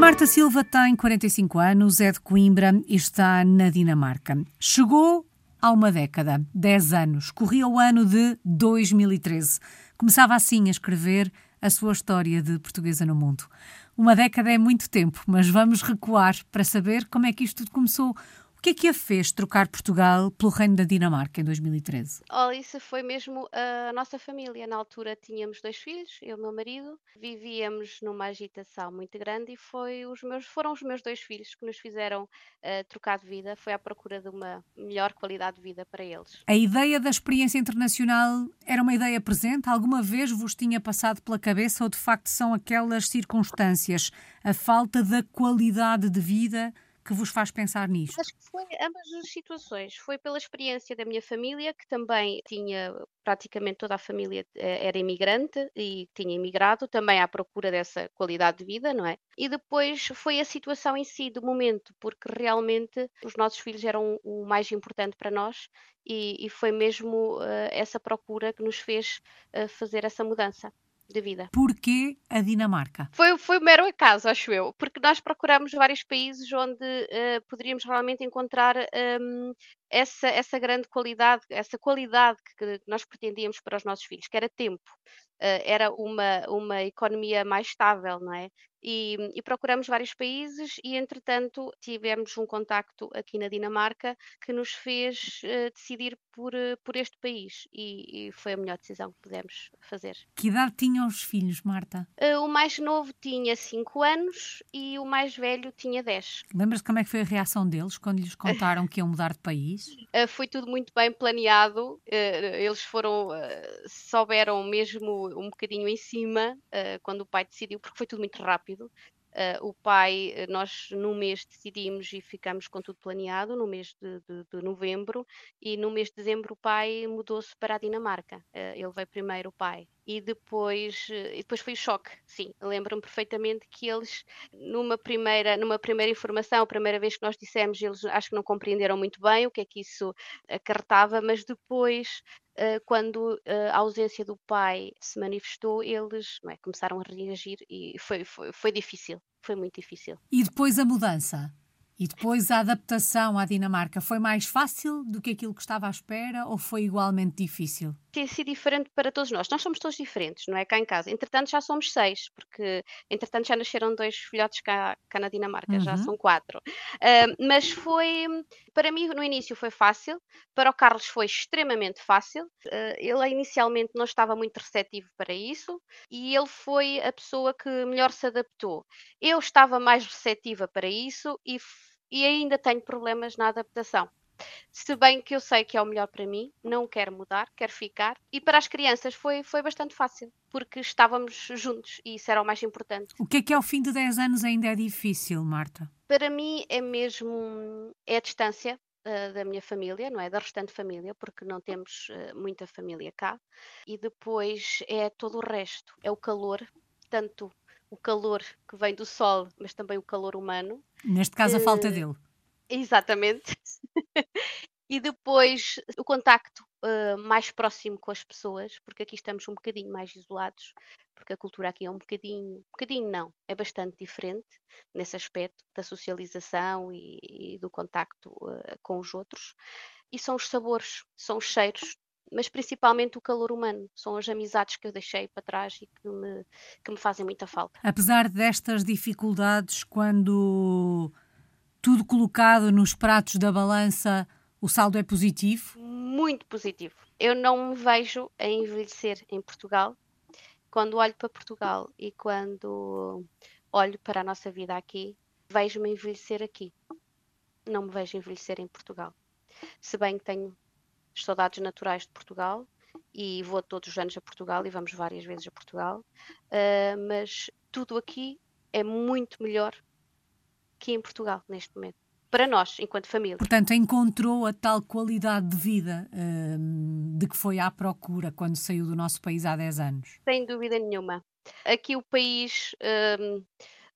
Marta Silva tem 45 anos, é de Coimbra e está na Dinamarca. Chegou há uma década, 10 anos. Corria o ano de 2013. Começava assim a escrever a sua história de portuguesa no mundo. Uma década é muito tempo, mas vamos recuar para saber como é que isto tudo começou. O que é que a fez trocar Portugal pelo Reino da Dinamarca em 2013? Olha, isso foi mesmo a nossa família. Na altura tínhamos dois filhos, eu e o meu marido. Vivíamos numa agitação muito grande e foi os meus, foram os meus dois filhos que nos fizeram uh, trocar de vida. Foi à procura de uma melhor qualidade de vida para eles. A ideia da experiência internacional era uma ideia presente? Alguma vez vos tinha passado pela cabeça ou de facto são aquelas circunstâncias, a falta da qualidade de vida? Que vos faz pensar nisto? Acho que foi ambas as situações. Foi pela experiência da minha família, que também tinha praticamente toda a família eh, era imigrante e tinha imigrado, também à procura dessa qualidade de vida, não é? E depois foi a situação em si, do momento, porque realmente os nossos filhos eram o mais importante para nós e, e foi mesmo uh, essa procura que nos fez uh, fazer essa mudança de vida. Porquê a Dinamarca? Foi, foi um mero acaso, acho eu, porque nós procuramos vários países onde uh, poderíamos realmente encontrar um, essa, essa grande qualidade, essa qualidade que, que nós pretendíamos para os nossos filhos, que era tempo. Uh, era uma, uma economia mais estável, não é? E, e, procuramos vários países e, entretanto, tivemos um contacto aqui na Dinamarca que nos fez uh, decidir por, uh, por este país e, e, foi a melhor decisão que pudemos fazer. Que idade tinham os filhos, Marta? Uh, o mais novo tinha 5 anos e o mais velho tinha 10. Lembras-te como é que foi a reação deles quando lhes contaram que iam mudar de país? foi tudo muito bem planeado, eles foram, souberam mesmo um bocadinho em cima quando o pai decidiu, porque foi tudo muito rápido rápido. Uh, o pai, eh, nós no mês decidimos e ficamos com tudo planeado, no mês de, de, de novembro, e no mês de dezembro o pai mudou-se para a Dinamarca. Uh, ele veio primeiro, o pai. E depois, uh, e depois foi o choque, sim. Lembro-me perfeitamente que eles, numa primeira, numa primeira informação, a primeira vez que nós dissemos, eles acho que não compreenderam muito bem o que é que isso acarretava, mas depois quando a ausência do pai se manifestou, eles é, começaram a reagir e foi, foi, foi difícil, foi muito difícil. E depois a mudança? E depois a adaptação à Dinamarca foi mais fácil do que aquilo que estava à espera ou foi igualmente difícil? Tem sido diferente para todos nós. Nós somos todos diferentes, não é? Cá em casa. Entretanto, já somos seis, porque entretanto já nasceram dois filhotes cá, cá na Dinamarca, uhum. já são quatro. Uh, mas foi, para mim, no início foi fácil, para o Carlos foi extremamente fácil. Uh, ele inicialmente não estava muito receptivo para isso e ele foi a pessoa que melhor se adaptou. Eu estava mais receptiva para isso e e ainda tenho problemas na adaptação. Se bem que eu sei que é o melhor para mim, não quero mudar, quero ficar. E para as crianças foi, foi bastante fácil, porque estávamos juntos e isso era o mais importante. O que é que ao fim de 10 anos ainda é difícil, Marta? Para mim é mesmo é a distância uh, da minha família, não é? Da restante família, porque não temos uh, muita família cá. E depois é todo o resto, é o calor, tanto o calor que vem do sol, mas também o calor humano. Neste caso, a falta dele. Exatamente. e depois o contacto uh, mais próximo com as pessoas, porque aqui estamos um bocadinho mais isolados, porque a cultura aqui é um bocadinho, um bocadinho não, é bastante diferente nesse aspecto da socialização e, e do contacto uh, com os outros. E são os sabores, são os cheiros mas principalmente o calor humano. São as amizades que eu deixei para trás e que me, que me fazem muita falta. Apesar destas dificuldades, quando tudo colocado nos pratos da balança, o saldo é positivo? Muito positivo. Eu não me vejo a envelhecer em Portugal. Quando olho para Portugal e quando olho para a nossa vida aqui, vejo-me envelhecer aqui. Não me vejo envelhecer em Portugal. Se bem que tenho saudades naturais de Portugal e vou todos os anos a Portugal e vamos várias vezes a Portugal, uh, mas tudo aqui é muito melhor que em Portugal neste momento. Para nós, enquanto família. Portanto, encontrou a tal qualidade de vida de que foi à procura quando saiu do nosso país há 10 anos? Sem dúvida nenhuma. Aqui o país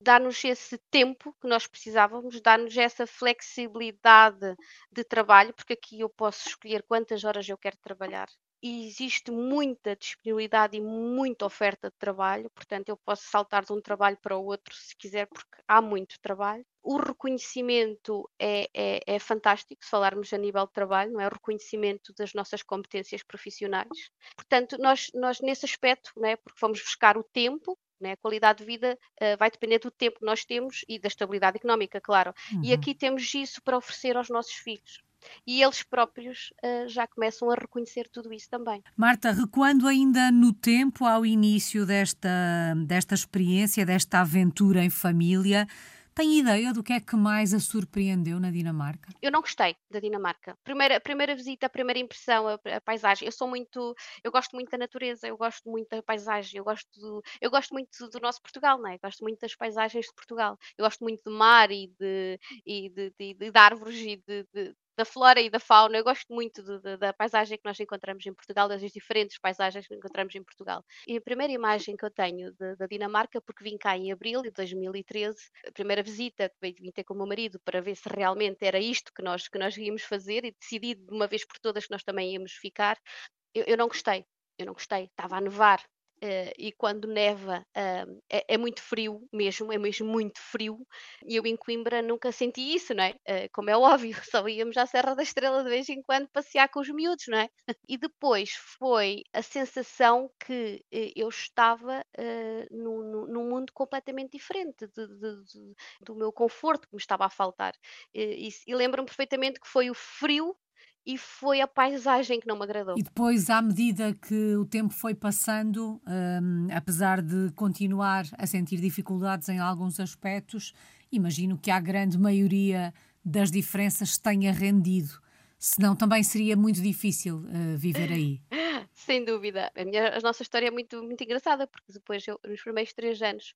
dá-nos esse tempo que nós precisávamos, dá-nos essa flexibilidade de trabalho, porque aqui eu posso escolher quantas horas eu quero trabalhar existe muita disponibilidade e muita oferta de trabalho, portanto, eu posso saltar de um trabalho para o outro se quiser, porque há muito trabalho. O reconhecimento é, é, é fantástico, se falarmos a nível de trabalho, não é? O reconhecimento das nossas competências profissionais. Portanto, nós, nós nesse aspecto, não é? porque vamos buscar o tempo, né? A qualidade de vida uh, vai depender do tempo que nós temos e da estabilidade económica, claro. Uhum. E aqui temos isso para oferecer aos nossos filhos. E eles próprios uh, já começam a reconhecer tudo isso também. Marta, recuando ainda no tempo, ao início desta, desta experiência, desta aventura em família, tem ideia do que é que mais a surpreendeu na Dinamarca? Eu não gostei da Dinamarca. Primeira, primeira visita, a primeira impressão, a, a, paisagem. Eu sou muito, eu gosto muito da natureza, eu gosto muito da paisagem, eu gosto, do, eu gosto muito do, nosso Portugal, não é? Gosto muito das paisagens de Portugal. Eu gosto muito de mar e de, e de, de, de, de árvores e de, da flora e da fauna. Eu gosto muito de, de, da paisagem que nós encontramos em Portugal, das diferentes paisagens que encontramos em Portugal. E a primeira imagem que eu tenho da Dinamarca, porque vim cá em abril de 2013, a primeira visita que vim ter com o meu marido para ver se realmente era isto que nós, que nós íamos fazer e decidi de uma vez por todas que nós também íamos ficar. Eu, eu não gostei, eu não gostei. Estava a nevar, Uh, e quando neva uh, é, é, muito frio mesmo, é mesmo muito frio. E eu em Coimbra nunca senti isso, não é? Uh, como é óbvio, só íamos à Serra da Estrela de vez em quando passear com os miúdos, não é? E depois foi a sensação que eu estava num, num, mundo completamente diferente de, de, de, do meu conforto que me estava a faltar. e, e lembro-me perfeitamente que foi o frio e foi a paisagem que não me agradou. E depois, à medida que o tempo foi passando, um, apesar de continuar a sentir dificuldades em alguns aspectos, imagino que a grande maioria das diferenças tenha rendido. Senão também seria muito difícil uh, viver aí. Sem dúvida. A, minha, a nossa história é muito, muito engraçada, porque depois, eu, nos primeiros três anos,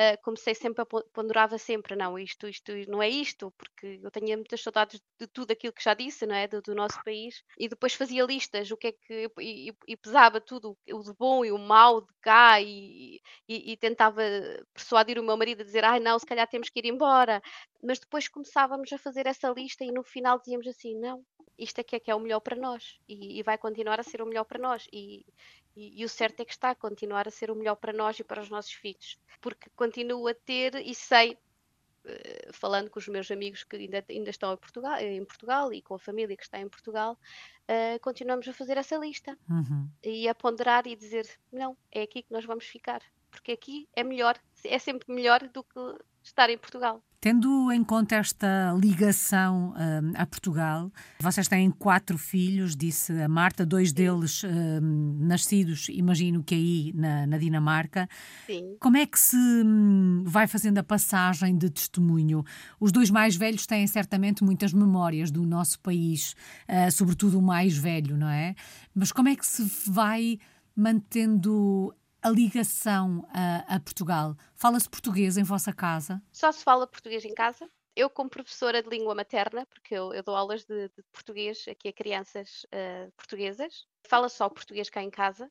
uh, comecei sempre a ponderava sempre, não, isto, isto não é isto, porque eu tinha muitas saudades de tudo aquilo que já disse, não é, do, do nosso país, e depois fazia listas, o que é que, e, e pesava tudo, o de bom e o mau de cá, e, e, e, tentava persuadir o meu marido a dizer, ai não, se calhar temos que ir embora, mas depois começávamos a fazer essa lista e no final dizíamos assim, não, isto é que é que é o melhor para nós, e, e vai continuar a ser o melhor para nós, e, e, e, o certo é que está a continuar a ser o melhor para nós e para os nossos filhos, porque continuo a ter e sei, uh, falando com os meus amigos que ainda, ainda estão em Portugal, em Portugal e com a família que está em Portugal, uh, continuamos a fazer essa lista uhum. e a ponderar e dizer: não, é aqui que nós vamos ficar, porque aqui é melhor, é sempre melhor do que estar em Portugal. Tendo em conta esta ligação um, a Portugal, vocês têm quatro filhos, disse a Marta, dois deles um, nascidos, imagino que aí na, na, Dinamarca. Sim. Como é que se um, vai fazendo a passagem de testemunho? Os dois mais velhos têm certamente muitas memórias do nosso país, uh, sobretudo o mais velho, não é? Mas como é que se vai mantendo a ligação a, a Portugal? Fala-se português em vossa casa? Só se fala português em casa. Eu, como professora de língua materna, porque eu, eu dou aulas de, de, português aqui a crianças uh, portuguesas, fala só português cá em casa,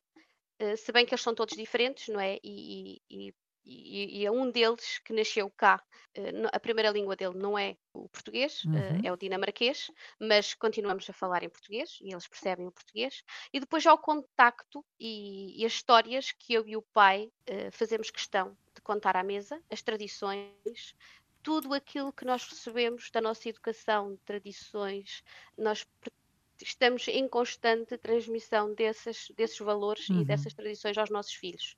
uh, se bem que eles são todos diferentes, não é? E, e, e e, é um deles que nasceu cá. Uh, a primeira língua dele não é o português, uhum. uh, é o dinamarquês, mas continuamos a falar em português e eles percebem o português. E depois há o contacto e, e as histórias que eu e o pai uh, fazemos questão de contar à mesa, as tradições, tudo aquilo que nós recebemos da nossa educação, tradições, nós estamos em constante transmissão desses, desses valores uhum. e dessas tradições aos nossos filhos.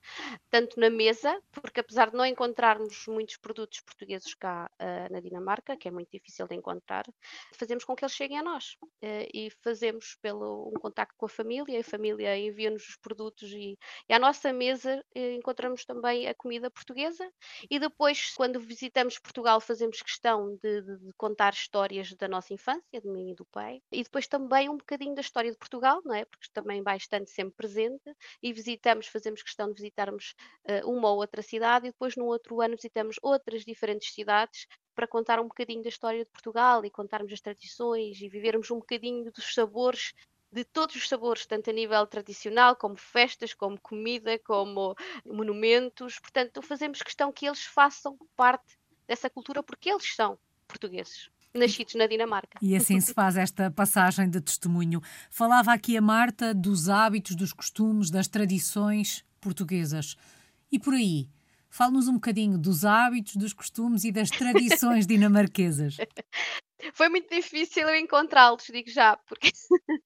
Tanto na mesa, porque apesar de não encontrarmos muitos produtos portugueses cá uh, na Dinamarca, que é muito difícil de encontrar, fazemos com que eles cheguem a nós uh, e fazemos pelo um contacto com a família, a família envia-nos os produtos e, e à nossa mesa uh, encontramos também a comida portuguesa e depois, quando visitamos Portugal, fazemos questão de, de, de contar histórias da nossa infância, de mim e do pai, e depois também um bocadinho da história de Portugal, não é? Porque também vai estando sempre presente e visitamos, fazemos questão de visitarmos uh, uma ou outra cidade e depois no outro ano visitamos outras diferentes cidades para contar um bocadinho da história de Portugal e contarmos as tradições e vivermos um bocadinho dos sabores de todos os sabores, tanto a nível tradicional, como festas, como comida, como monumentos. Portanto, fazemos questão que eles façam parte dessa cultura porque eles são portugueses. Nascidos na Dinamarca. E assim se faz esta passagem de testemunho. Falava aqui a Marta dos hábitos, dos costumes, das tradições portuguesas. E por aí, fale-nos um bocadinho dos hábitos, dos costumes e das tradições dinamarquesas. Foi muito difícil eu encontrá-los, digo já, porque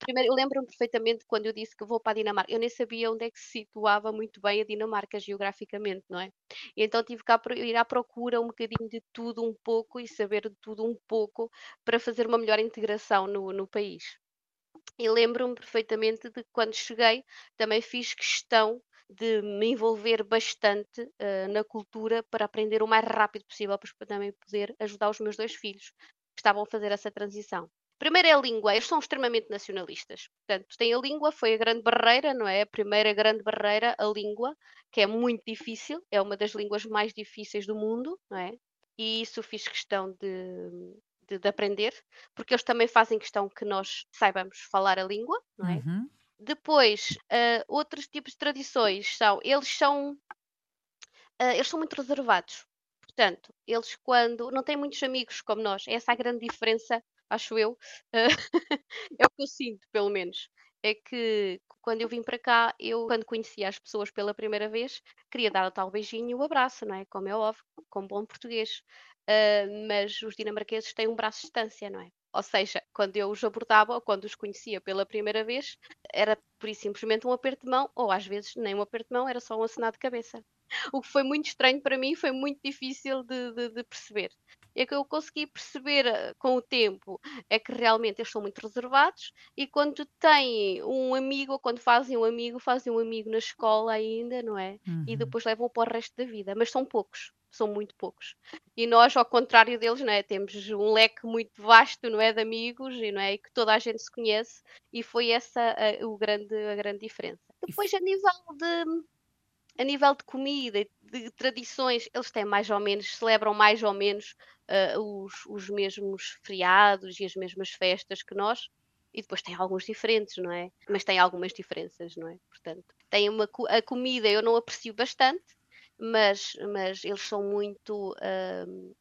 primeiro eu lembro-me perfeitamente quando eu disse que vou para a Dinamarca, eu nem sabia onde é que se situava muito bem a Dinamarca geograficamente, não é? E então tive que ir à procura um bocadinho de tudo um pouco e saber de tudo um pouco para fazer uma melhor integração no, no país. E lembro-me perfeitamente de quando cheguei também fiz questão de me envolver bastante uh, na cultura para aprender o mais rápido possível para também poder ajudar os meus dois filhos que estavam a fazer essa transição. Primeiro é a língua, eles são extremamente nacionalistas. Portanto, tem a língua, foi a grande barreira, não é? A primeira grande barreira, a língua, que é muito difícil, é uma das línguas mais difíceis do mundo, não é? E isso fiz questão de, de, de aprender, porque eles também fazem questão que nós saibamos falar a língua, não é? Uhum. Depois, uh, outros tipos de tradições são, eles são, uh, eles são muito reservados. Portanto, eles quando não têm muitos amigos como nós, essa é a grande diferença, acho eu, uh, é o que eu sinto, pelo menos. É que quando eu vim para cá, eu, quando conhecia as pessoas pela primeira vez, queria dar o tal beijinho e o abraço, não é? Como é óbvio, com bom português. Mas os dinamarqueses têm um braço de distância, não é? Ou seja, quando eu os abordava ou quando os conhecia pela primeira vez, era por isso simplesmente um aperto de mão, ou às vezes nem um aperto de mão, era só um acenado de cabeça. O que foi muito estranho para mim, foi muito difícil de, de, de perceber. É que eu consegui perceber eh, com o tempo é que realmente eles são muito reservados e quando têm um amigo ou quando fazem um amigo, fazem um amigo na escola ainda, não é? Uhum. E depois levam para o resto da vida, mas são poucos são muito poucos. E nós, ao contrário deles, não é? temos um leque muito vasto não é? de amigos e, não é? e que toda a gente se conhece, e foi essa a, o grande, a grande diferença. Depois, a nível de, a nível de comida, de tradições, eles têm mais ou menos, celebram mais ou menos uh, os, os mesmos feriados e as mesmas festas que nós, e depois tem alguns diferentes, não é? Mas tem algumas diferenças, não é? Portanto, tem uma, a comida eu não aprecio bastante, mas, mas eles são muito um,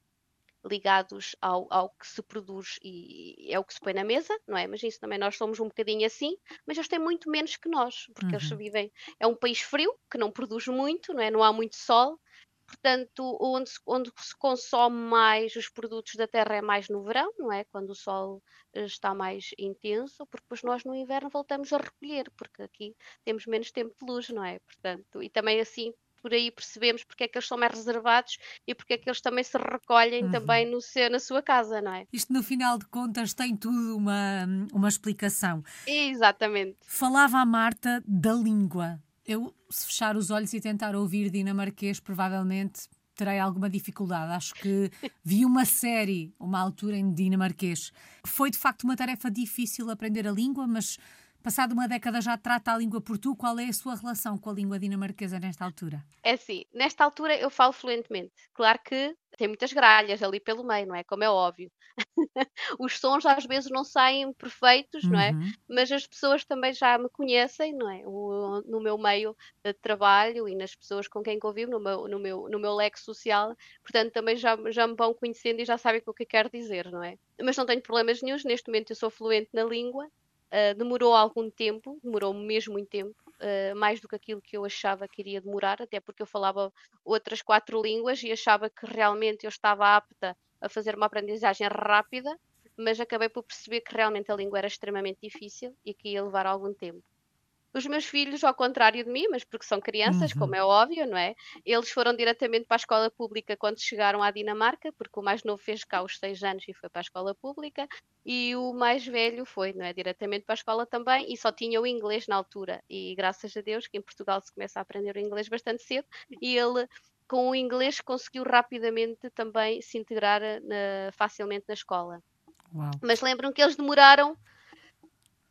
ligados ao, ao que se produz e é o que se põe na mesa, não é? Mas isso também nós somos um bocadinho assim, mas eles têm muito menos que nós, porque uhum. eles vivem. É um país frio, que não produz muito, não é? Não há muito sol, portanto, onde se, onde se consome mais os produtos da terra é mais no verão, não é? Quando o sol eh, está mais intenso, porque depois nós no inverno voltamos a recolher, porque aqui temos menos tempo de luz, não é? Portanto, e também assim por aí percebemos porque é que eles são mais reservados e porque é que eles também se recolhem uhum. também no seu, na sua casa, não é? Isto no final de contas tem tudo uma, uma explicação. Exatamente. Falava a Marta da língua. Eu, se fechar os olhos e tentar ouvir dinamarquês, provavelmente terei alguma dificuldade. Acho que vi uma série, uma altura em dinamarquês. Foi de facto uma tarefa difícil aprender a língua, mas Passado uma década já trata a língua por tu, qual é a sua relação com a língua dinamarquesa nesta altura? É assim, nesta altura eu falo fluentemente. Claro que tem muitas gralhas ali pelo meio, não é? Como é óbvio. Os sons às vezes não saem perfeitos, uhum. não é? Uhum. Mas as pessoas também já me conhecem, não é? O, no meu meio de trabalho e nas pessoas com quem convivo, no meu, no meu, no meu leque social, portanto também já, já me vão conhecendo e já sabem o que quero dizer, não é? Mas não tenho problemas nenhums, neste momento eu sou fluente na língua, Uh, demorou algum tempo, demorou mesmo muito tempo, uh, mais do que aquilo que eu achava que iria demorar, até porque eu falava outras quatro línguas e achava que realmente eu estava apta a fazer uma aprendizagem rápida, mas acabei por perceber que realmente a língua era extremamente difícil e que ia levar algum tempo. Os meus filhos, ao contrário de mim, mas porque são crianças, uhum. como é óbvio, não é? Eles foram diretamente para a escola pública quando chegaram à Dinamarca, porque o mais novo fez cá os seis anos e foi para a escola pública, e o mais velho foi, não é? Diretamente para a escola também, e só tinha o inglês na altura. E graças a Deus que em Portugal se começa a aprender o inglês bastante cedo, e ele com o inglês conseguiu rapidamente também se integrar na, facilmente na escola. Uau. Mas lembram que eles demoraram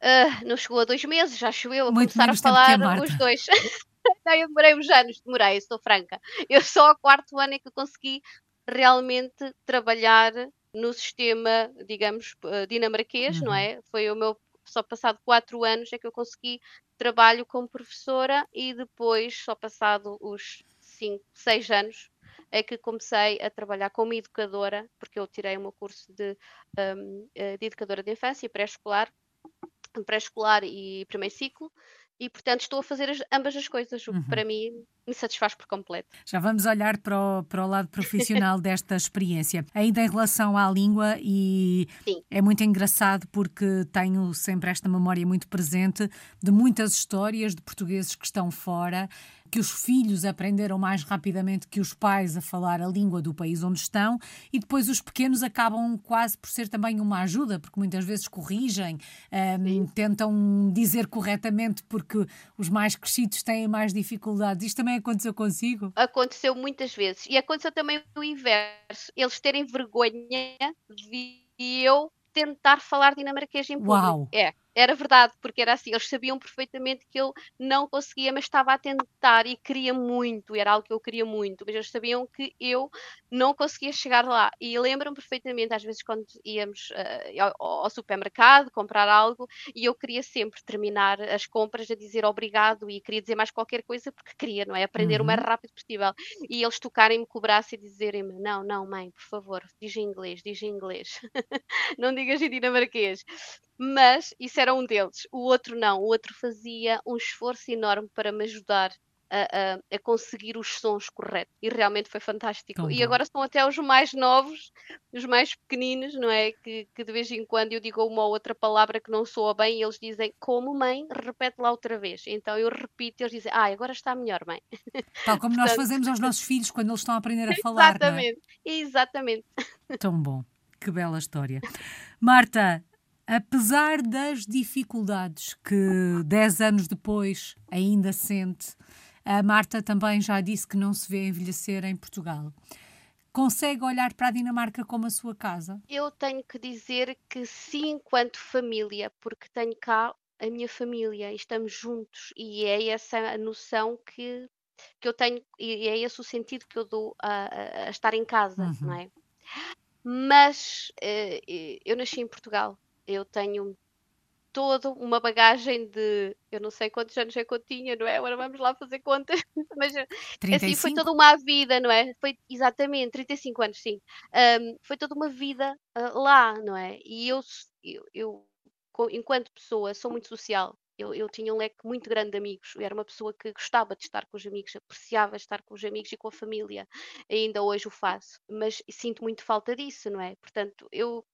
Uh, não chegou a dois meses, já acho eu, a Muito começar a falar os dois. não, eu demorei uns anos, demorei, estou franca. Eu só ao quarto ano é que consegui realmente trabalhar no sistema, digamos, uh, dinamarquês, uhum. não é? Foi o meu, só passado quatro anos é que eu consegui trabalho como professora e depois, só passado os cinco, seis anos, é que comecei a trabalhar como educadora, porque eu tirei o meu curso de, um, eh, de educadora de infância pré-escolar, pré-escolar e primeiro ciclo, e portanto estou a fazer as, ambas as coisas, o que uhum. para mim me satisfaz por completo. Já vamos olhar para o, para o lado profissional desta experiência. Ainda em relação à língua, e Sim. é muito engraçado porque tenho sempre esta memória muito presente de muitas histórias de portugueses que estão fora que os filhos aprenderam mais rapidamente que os pais a falar a língua do país onde estão e depois os pequenos acabam quase por ser também uma ajuda, porque muitas vezes corrigem, um, tentam dizer corretamente porque os mais crescidos têm mais dificuldades. Isto também aconteceu consigo? Aconteceu muitas vezes. E aconteceu também o inverso. Eles terem vergonha de eu tentar falar dinamarquês em público. Uau. É, era verdade, porque era assim, eles sabiam perfeitamente que eu não conseguia, mas estava a tentar e queria muito, era algo que eu queria muito, mas eles sabiam que eu não conseguia chegar lá. E lembram perfeitamente, às vezes, quando íamos uh, ao, ao, supermercado comprar algo, e eu queria sempre terminar as compras a dizer obrigado e queria dizer mais qualquer coisa, porque queria, não é? Aprender uhum. o mais uhum. rápido possível. E eles tocarem-me com o braço e dizerem-me: Não, não, mãe, por favor, diz em inglês, diz em inglês, não digas em dinamarquês mas isso era um deles. O outro não, o outro fazia um esforço enorme para me ajudar a, a, a conseguir os sons corretos e realmente foi fantástico. Tão e agora são até os mais novos, os mais pequeninos, não é? Que, que, de vez em quando eu digo uma ou outra palavra que não soa bem e eles dizem, como mãe, repete lá outra vez. Então eu repito e eles dizem, ah, agora está melhor, mãe. Tal como Portanto... nós fazemos aos nossos filhos quando eles estão a aprender a falar. Exatamente, é? exatamente. Tão bom. Que bela história. Marta, Apesar das dificuldades que dez anos depois ainda sente, a Marta também já disse que não se vê envelhecer em Portugal. Consegue olhar para a Dinamarca como a sua casa? Eu tenho que dizer que sim, enquanto família, porque tenho cá a minha família e estamos juntos, e é essa a noção que, que eu tenho, e é esse o sentido que eu dou a, a estar em casa, uhum. não é? Mas uh, eu nasci em Portugal eu tenho toda uma bagagem de eu não sei quantos anos é que eu tinha, não é? Agora vamos lá fazer contas. Mas 35? assim foi toda uma vida, não é? Foi exatamente 35 anos, sim. Um, foi toda uma vida uh, lá, não é? E eu, eu, eu, enquanto pessoa, sou muito social. Eu, eu, tinha um leque muito grande de amigos. Eu era uma pessoa que gostava de estar com os amigos, apreciava estar com os amigos e com a família. Ainda hoje o faço, mas sinto muito falta disso, não é? Portanto, eu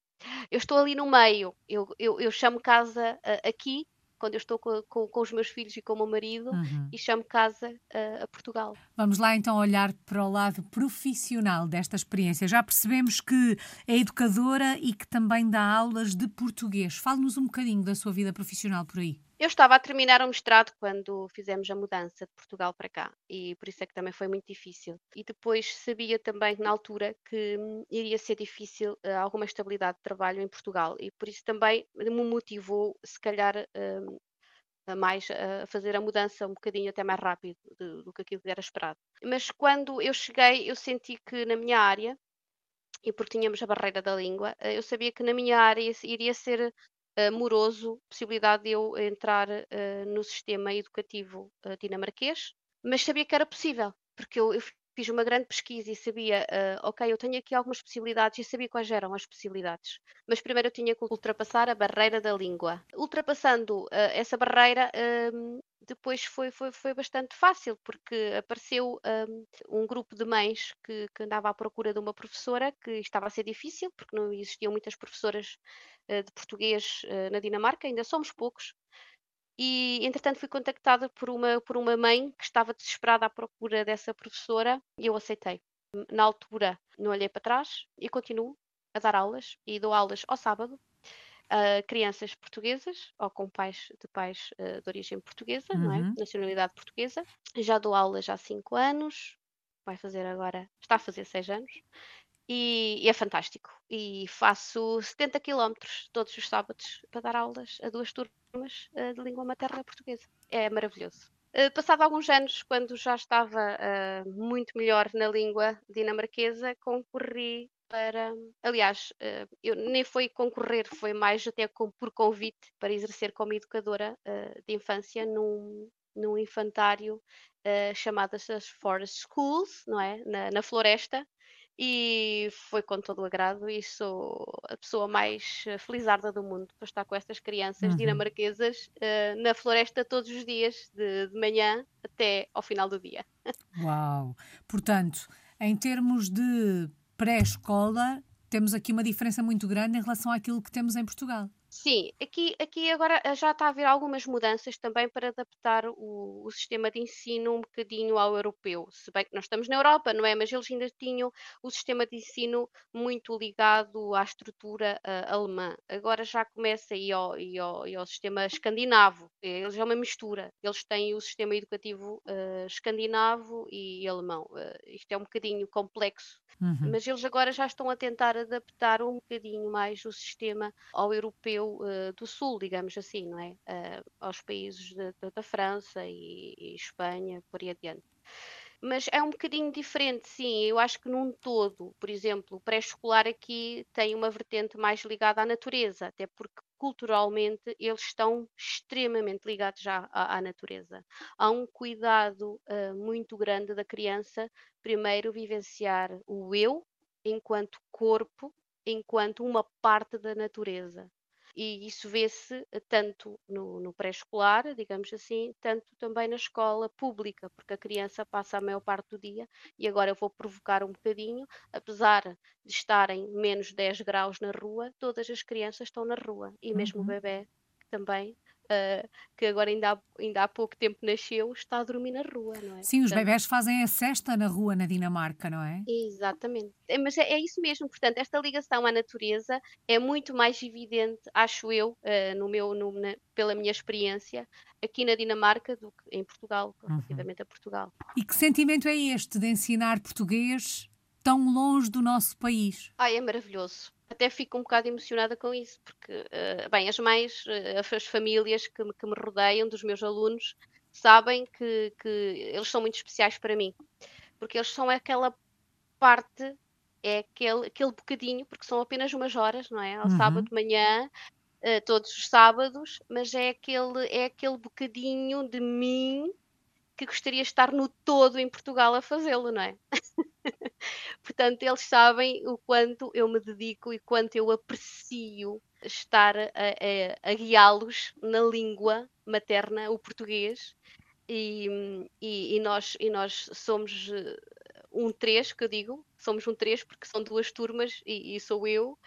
eu estou ali no meio, eu, eu, eu chamo casa uh, aqui, quando eu estou com, com, com, os meus filhos e com o meu marido, uhum. e chamo casa uh, a Portugal. Vamos lá então olhar para o lado profissional desta experiência. Já percebemos que é educadora e que também dá aulas de português. Fale-nos um bocadinho da sua vida profissional por aí. Eu estava a terminar o mestrado quando fizemos a mudança de Portugal para cá e por isso é que também foi muito difícil. E depois sabia também na altura que hum, iria ser difícil uh, alguma estabilidade de trabalho em Portugal e por isso também me motivou, se calhar, uh, a mais a fazer a mudança um bocadinho até mais rápido do, do que aquilo que era esperado. Mas quando eu cheguei, eu senti que na minha área, e porque tínhamos a barreira da língua, eh, eu sabia que na minha área iria ser moroso possibilidade de eu entrar uh, no sistema educativo uh, dinamarquês, mas sabia que era possível, porque eu, eu fiz uma grande pesquisa e sabia, uh, ok, eu tenho aqui algumas possibilidades e sabia quais eram as possibilidades. Mas primeiro eu tinha que ultrapassar a barreira da língua. Ultrapassando uh, essa barreira, uh, depois foi, foi, foi bastante fácil, porque apareceu um, um grupo de mães que, que, andava à procura de uma professora, que estava a ser difícil, porque não existiam muitas professoras uh, de português uh, na Dinamarca, ainda somos poucos. E, entretanto, fui contactada por uma, por uma mãe que estava desesperada à procura dessa professora e eu aceitei. Na altura, não olhei para trás e continuo a dar aulas e dou aulas ao sábado a crianças portuguesas ou com pais de pais uh, de origem portuguesa, uhum. não é? Uhum. Nacionalidade portuguesa. Já dou aulas há cinco anos, vai fazer agora, está a fazer seis anos. E, e, é fantástico. E faço 70 quilómetros todos os sábados para dar aulas a duas turmas uh, de língua materna portuguesa. É maravilhoso. Uh, passado alguns anos, quando já estava uh, muito melhor na língua dinamarquesa, concorri para. Aliás, uh, eu nem foi concorrer, foi mais até com, por convite para exercer como educadora de infância num, num infantário uh, chamadas as Forest Schools, não é? Na, na floresta, e foi com todo o agrado e sou a pessoa mais eh, felizarda do mundo para estar com estas crianças uhum. dinamarquesas uh, na floresta todos os dias, de, de manhã até ao final do dia. Uau! Portanto, em termos de pré-escola, temos aqui uma diferença muito grande em relação àquilo que temos em Portugal. Sim, aqui, aqui agora eh, já está a haver algumas mudanças também para adaptar o, o sistema de ensino um bocadinho ao europeu. Se bem que nós estamos na Europa, não é? Mas eles ainda tinham o sistema de ensino muito ligado à estrutura uh, alemã. Agora já começa a ir ao, ir ao, ir ao sistema escandinavo. Eles é uma mistura. Eles têm o sistema educativo uh, escandinavo e alemão. Uh, isto é um bocadinho complexo, uhum. mas eles agora já estão a tentar adaptar um bocadinho mais o sistema ao europeu europeu uh, do Sul, digamos assim, não é? Uh, aos países de, de, da França e, e, Espanha, por aí adiante. Mas é um bocadinho diferente, sim. Eu acho que num todo, por exemplo, o pré-escolar aqui tem uma vertente mais ligada à natureza, até porque culturalmente eles estão extremamente ligados já à, à natureza. Há um cuidado uh, muito grande da criança, primeiro vivenciar o eu enquanto corpo, enquanto uma parte da natureza e isso vê-se eh, tanto no, no pré-escolar, digamos assim, tanto também na escola pública, porque a criança passa a maior parte do dia, e agora eu vou provocar um bocadinho, apesar de estarem menos 10 graus na rua, todas as crianças estão na rua, e mesmo uhum. o bebê também uh, que agora ainda há, ainda há pouco tempo nasceu, está a dormir na rua, não é? Sim, os bebés fazem a cesta na rua na Dinamarca, não é? Exatamente. É, mas é, é, isso mesmo, portanto, esta ligação à natureza é muito mais evidente, acho eu, uh, no meu, no, na, pela minha experiência, aqui na Dinamarca do que em Portugal, uhum. relativamente uhum. a Portugal. E que sentimento é este de ensinar português tão longe do nosso país? Ai, é maravilhoso até fico um bocado emocionada com isso, porque, uh, bem, as mães, uh, as famílias que me, que me, rodeiam, dos meus alunos, sabem que, que, eles são muito especiais para mim, porque eles são aquela parte, é aquele, aquele bocadinho, porque são apenas umas horas, não é? Ao uhum. sábado de manhã, uh, todos os sábados, mas é aquele, é aquele bocadinho de mim que gostaria de estar no todo em Portugal a fazê-lo, não é? Portanto, eles sabem o quanto eu me dedico e quanto eu aprecio estar a, a, a guiá-los na língua materna, o português, e, e, e, nós, e nós somos eh, um três, que eu digo, somos um três porque são duas turmas e, e sou eu,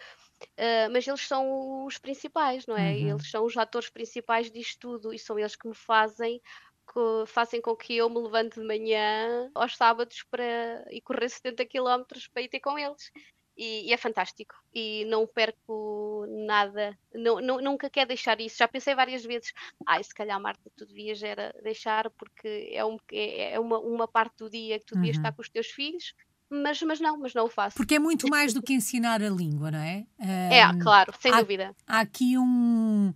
uh, mas eles são os principais, não é? Uhum. Eles são os atores principais disto tudo e são eles que me fazem que fazem com que eu me levante de manhã aos sábados para ir correr 70 km para ir ter com eles. E, e, é fantástico. E não perco nada, não, não, nunca quero deixar isso. Já pensei várias vezes, ai, se calhar, Marta, tu devias era deixar, porque é, um, é, é uma, uma parte do dia que tu devias uhum. estar com os teus filhos, mas, mas não, mas não o faço. Porque é muito mais do que ensinar a língua, não é? É, um, claro, sem há, dúvida. Há aqui um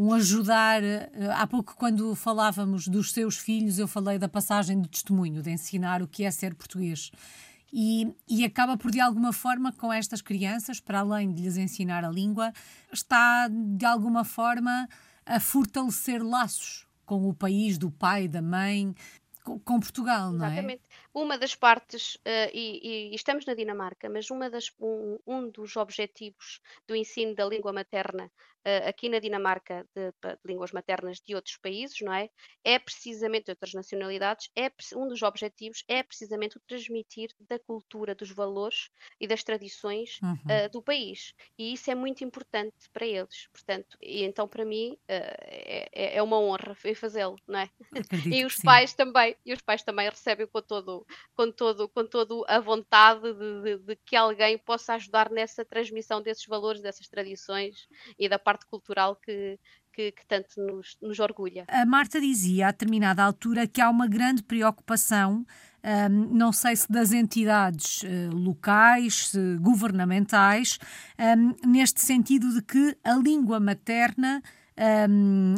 um ajudar. Eh, há pouco, quando falávamos dos seus filhos, eu falei da passagem de testemunho, de ensinar o que é ser português. E, e, acaba por, de alguma forma, com estas crianças, para além de lhes ensinar a língua, está, de alguma forma, a fortalecer laços com o país do pai, da mãe, com, Portugal, não é? Exatamente. Uma das partes, uh, e, e, estamos na Dinamarca, mas uma das, um, um dos objetivos do ensino da língua materna aqui na Dinamarca de, de, línguas maternas de outros países, não é? É precisamente, de outras nacionalidades, é um dos objetivos é precisamente o transmitir da cultura, dos valores e das tradições uhum. uh, do país. E isso é muito importante para eles. Portanto, e então para mim uh, é, é, uma honra fazê-lo, não é? E os pais também, e os pais também recebem com todo, com todo, com todo a vontade de, de, de que alguém possa ajudar nessa transmissão desses valores, dessas tradições e da parte parte cultural que, que, que, tanto nos, nos, orgulha. A Marta dizia a determinada altura que há uma grande preocupação, um, não sei se das entidades uh, locais, uh, governamentais, um, neste sentido de que a língua materna. Um,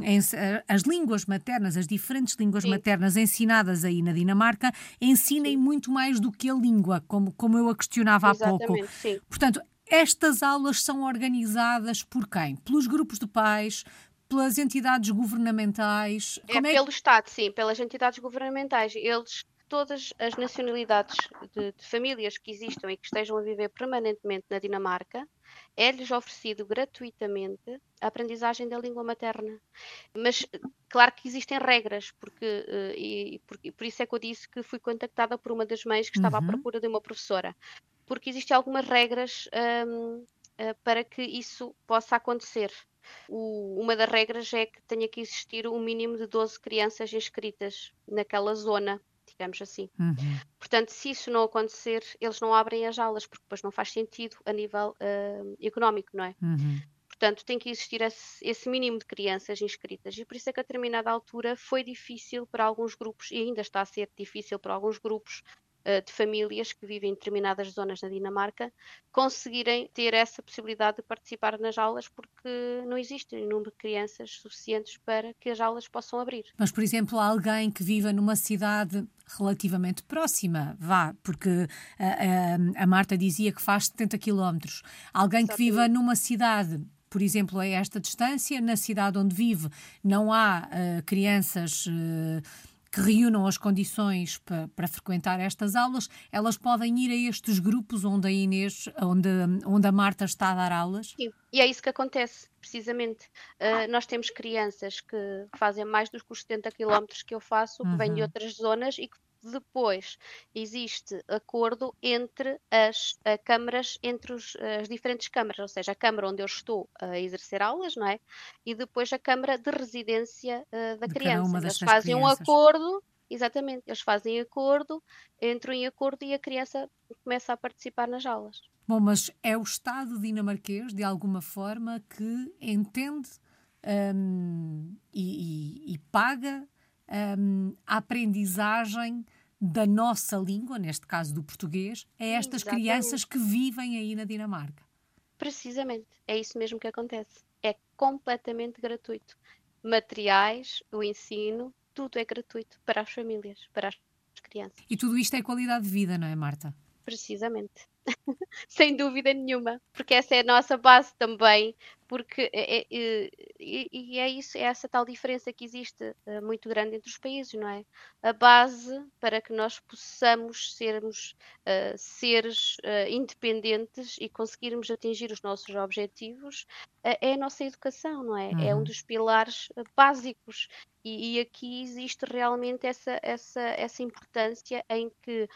as línguas maternas, as diferentes línguas sim. maternas ensinadas aí na Dinamarca, ensinem sim. muito mais do que a língua, como, como eu a questionava Exatamente, há pouco. Sim. Portanto, estas aulas são organizadas por quem? Pelos grupos de pais, pelas entidades governamentais? É, é pelo Estado, sim, pelas entidades governamentais. Eles todas as nacionalidades de, de, famílias que existam e que estejam a viver permanentemente na Dinamarca, é-lhes oferecido gratuitamente a aprendizagem da língua materna. Mas, claro que existem regras, porque, uh, e, e, por isso é que eu disse que fui contactada por uma das mães que estava uhum. à procura de uma professora. Porque existem algumas regras um, eh, para que isso possa acontecer. O, uma das regras é que tenha que existir um mínimo de 12 crianças inscritas naquela zona digamos assim. Uhum. Portanto, se isso não acontecer, eles não abrem as aulas, porque depois não faz sentido a nível uh, económico, não é? Uhum. Portanto, tem que existir esse, esse, mínimo de crianças inscritas. E por isso é que a determinada altura foi difícil para alguns grupos, e ainda está a ser difícil para alguns grupos, eh, de famílias que vivem em determinadas zonas na Dinamarca conseguirem ter essa possibilidade de participar nas aulas porque não existe número de crianças suficientes para que as aulas possam abrir. Mas, por exemplo, alguém que viva numa cidade relativamente próxima, vá, porque a, a, a Marta dizia que faz 70 quilómetros. Alguém Exatamente. que viva numa cidade por exemplo, a esta distância, na cidade onde vive, não há uh, crianças uh, que reúnam as condições para, para, frequentar estas aulas, elas podem ir a estes grupos onde a Inês, onde, onde a Marta está a dar aulas? Sim, e é isso que acontece, precisamente. Uh, nós temos crianças que fazem mais dos que os 70 quilómetros que eu faço, que uhum. vêm de outras zonas e que depois existe acordo entre as câmaras, entre os, as diferentes câmaras, ou seja, a câmara onde eu estou a exercer aulas, não é? E depois a câmara de residência uh, da de criança. Eles fazem crianças. um acordo, exatamente, eles fazem acordo, entram em acordo e a criança começa a participar nas aulas. Bom, mas é o Estado dinamarquês, de alguma forma, que entende um, e, e, e paga um, a aprendizagem da nossa língua, neste caso do português, a estas Exatamente. crianças que vivem aí na Dinamarca. Precisamente, é isso mesmo que acontece. É completamente gratuito. Materiais, o ensino, tudo é gratuito para as famílias, para as crianças. E tudo isto é qualidade de vida, não é, Marta? Precisamente. Sem dúvida nenhuma, porque essa é a nossa base também, porque é, é, e é isso, é essa tal diferença que existe eh, muito grande entre os países, não é? A base para que nós possamos sermos uh, seres uh, independentes e conseguirmos atingir os nossos objetivos uh, é a nossa educação, não é? Uhum. É um uhum. dos pilares básicos e, e, aqui existe realmente essa, essa, essa importância em que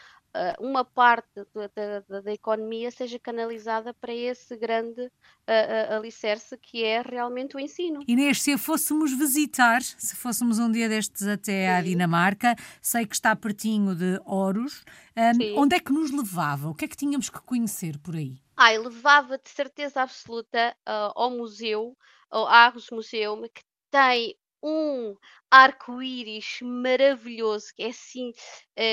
uma parte da, da, da, economia seja canalizada para esse grande uh, alicerce que é realmente o ensino. Inês, se a fôssemos visitar, se fôssemos um dia destes até à Dinamarca, sei que está pertinho de Horus, um, onde é que nos levava? O que é que tínhamos que conhecer por aí? Ah, levava de certeza absoluta uh, ao museu, ao Argos Museum, que tem um arco-íris maravilhoso, que é assim,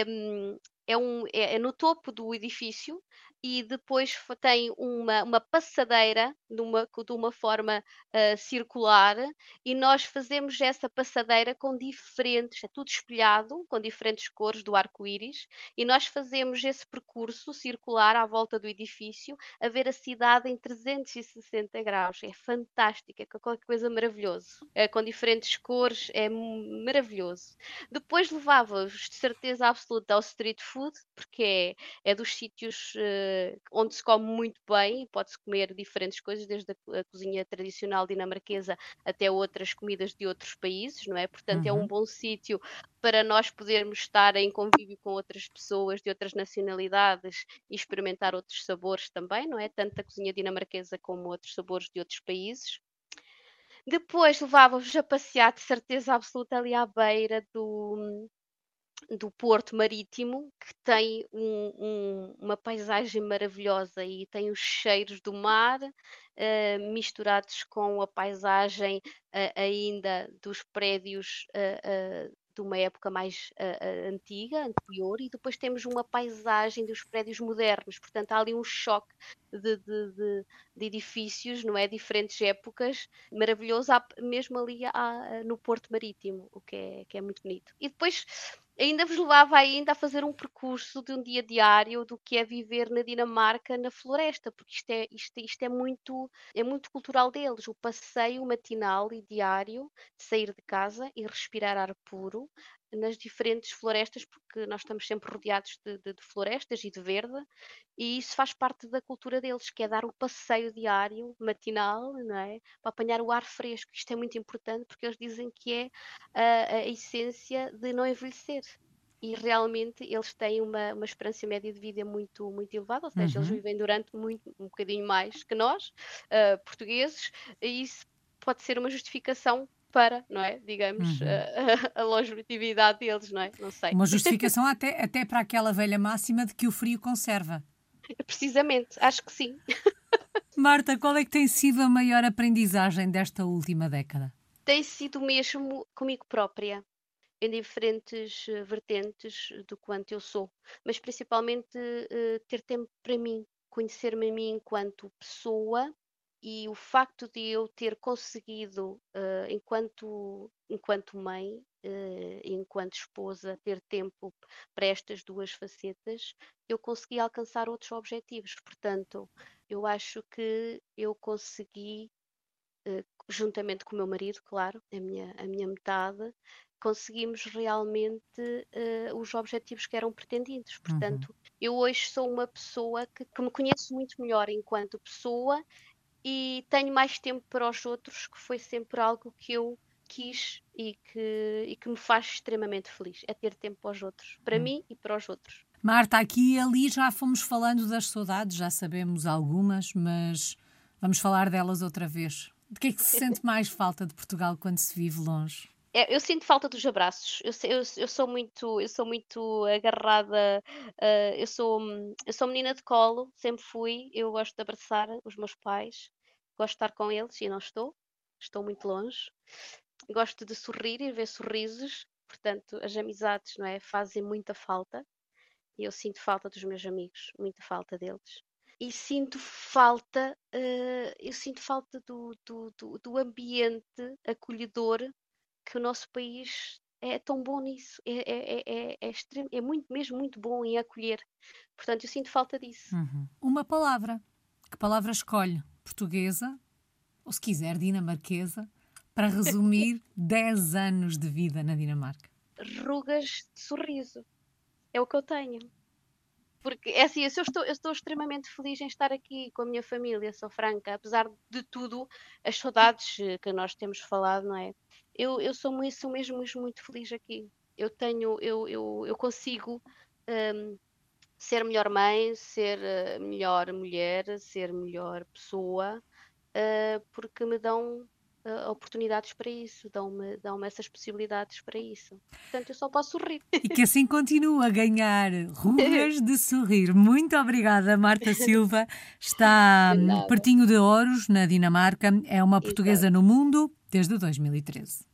um, é, um, é, é no topo do edifício e depois tem uma, uma passadeira de uma, de uma forma uh, circular e nós fazemos essa passadeira com diferentes, é tudo espelhado, com diferentes cores do arco-íris e nós fazemos esse percurso circular à volta do edifício a ver a cidade em 360 graus. É fantástico, é qualquer coisa maravilhoso. É, com diferentes cores, é maravilhoso. Depois levava-vos de certeza absoluta ao street food, porque é, é dos sítios... Uh, onde se come muito bem e pode-se comer diferentes coisas, desde a, a, cozinha tradicional dinamarquesa até outras comidas de outros países, não é? Portanto, uhum. é um uhum. bom sítio para nós podermos estar em convívio com outras pessoas de outras nacionalidades e experimentar outros sabores também, não é? Tanto a cozinha dinamarquesa como outros sabores de outros países. Depois levava-vos a passear de certeza absoluta ali à beira do, do Porto Marítimo, que tem um, um, uma paisagem maravilhosa e tem os cheiros do mar uh, misturados com a paisagem uh, ainda dos prédios uh, de uma época mais antiga, anterior, e depois temos uma paisagem dos prédios modernos, portanto há ali um choque de, de, de, de edifícios, não é? Diferentes épocas, maravilhoso, mesmo ali no Porto Marítimo, o que é, que é muito bonito. E depois ainda vos levava ainda a fazer um percurso de um dia diário do que é viver na Dinamarca na floresta, porque isto é, isto, isto é, muito, é muito cultural deles, o passeio matinal e diário de sair de casa e respirar ar puro nas diferentes florestas, porque nós estamos sempre rodeados de, de, de florestas e de verde, e isso faz parte da cultura deles, que é dar o passeio diário, matinal, não é? para apanhar o ar fresco. Isto é muito importante porque eles dizem que é a, a essência de não envelhecer e realmente eles têm uma, uma esperança média de vida muito, muito elevada, ou seja, uhum. eles vivem durante muito, um bocadinho mais que nós, uh, portugueses, e isso pode ser uma justificação para, não é? Digamos, uhum. a, a, longevidade deles, não é? Não sei. Uma justificação até, até para aquela velha máxima de que o frio conserva. Precisamente, acho que sim. Marta, qual é que tem sido a maior aprendizagem desta última década? Tem sido mesmo comigo própria em diferentes uh, vertentes do quanto eu sou, mas principalmente uh, ter tempo para mim, conhecer-me a mim enquanto pessoa e o facto de eu ter conseguido, uh, enquanto, enquanto mãe, uh, enquanto esposa, ter tempo para estas duas facetas, eu consegui alcançar outros objetivos. Portanto, eu acho que eu consegui, uh, juntamente com o meu marido, claro, a minha, a minha metade, conseguimos realmente uh, os objetivos que eram pretendidos. Uhum. Portanto, uhum. eu hoje sou uma pessoa que, que, me conheço muito melhor enquanto pessoa e tenho mais tempo para os outros, que foi sempre algo que eu quis e que, e que me faz extremamente feliz. É ter tempo para os outros, para uhum. mim e para os outros. Marta, aqui e ali já fomos falando das saudades, já sabemos algumas, mas vamos falar delas outra vez. De que é que se sente mais falta de Portugal quando se vive longe? É, eu sinto falta dos abraços. Eu, eu, eu, sou muito, eu sou muito agarrada. Uh, eu sou, eu sou menina de colo, sempre fui. Eu gosto de abraçar os meus pais, gosto de estar com eles e não estou. Estou muito longe. Gosto de sorrir e ver sorrisos. Portanto, as amizades, não é, fazem muita falta. E eu sinto falta dos meus amigos, muita falta deles e sinto falta, uh, eu sinto falta do, do, do, do, ambiente acolhedor que o nosso país é tão bom nisso, é, é, é, é, extremo, é muito, mesmo muito bom em acolher. Portanto, eu sinto falta disso. Uhum. Uma palavra. Que palavra escolhe? Portuguesa, ou se quiser, dinamarquesa, para resumir 10 anos de vida na Dinamarca? Rugas de sorriso. É o que eu tenho. Porque é assim, eu estou, eu estou extremamente feliz em estar aqui com a minha família, sou franca, apesar de tudo, as saudades que nós temos falado, não é? Eu, eu sou, muito, sou mesmo, mesmo muito feliz aqui. Eu tenho, eu, eu, eu consigo um, ser melhor mãe, ser uh, melhor mulher, ser melhor pessoa, uh, porque me dão uh, oportunidades para isso, dão-me dão essas possibilidades para isso. Portanto, eu só posso sorrir. E que assim continue a ganhar rugas de sorrir. Muito obrigada, Marta Silva. Está de pertinho de Ouros, na Dinamarca. É uma portuguesa Exato. no mundo desde 2013.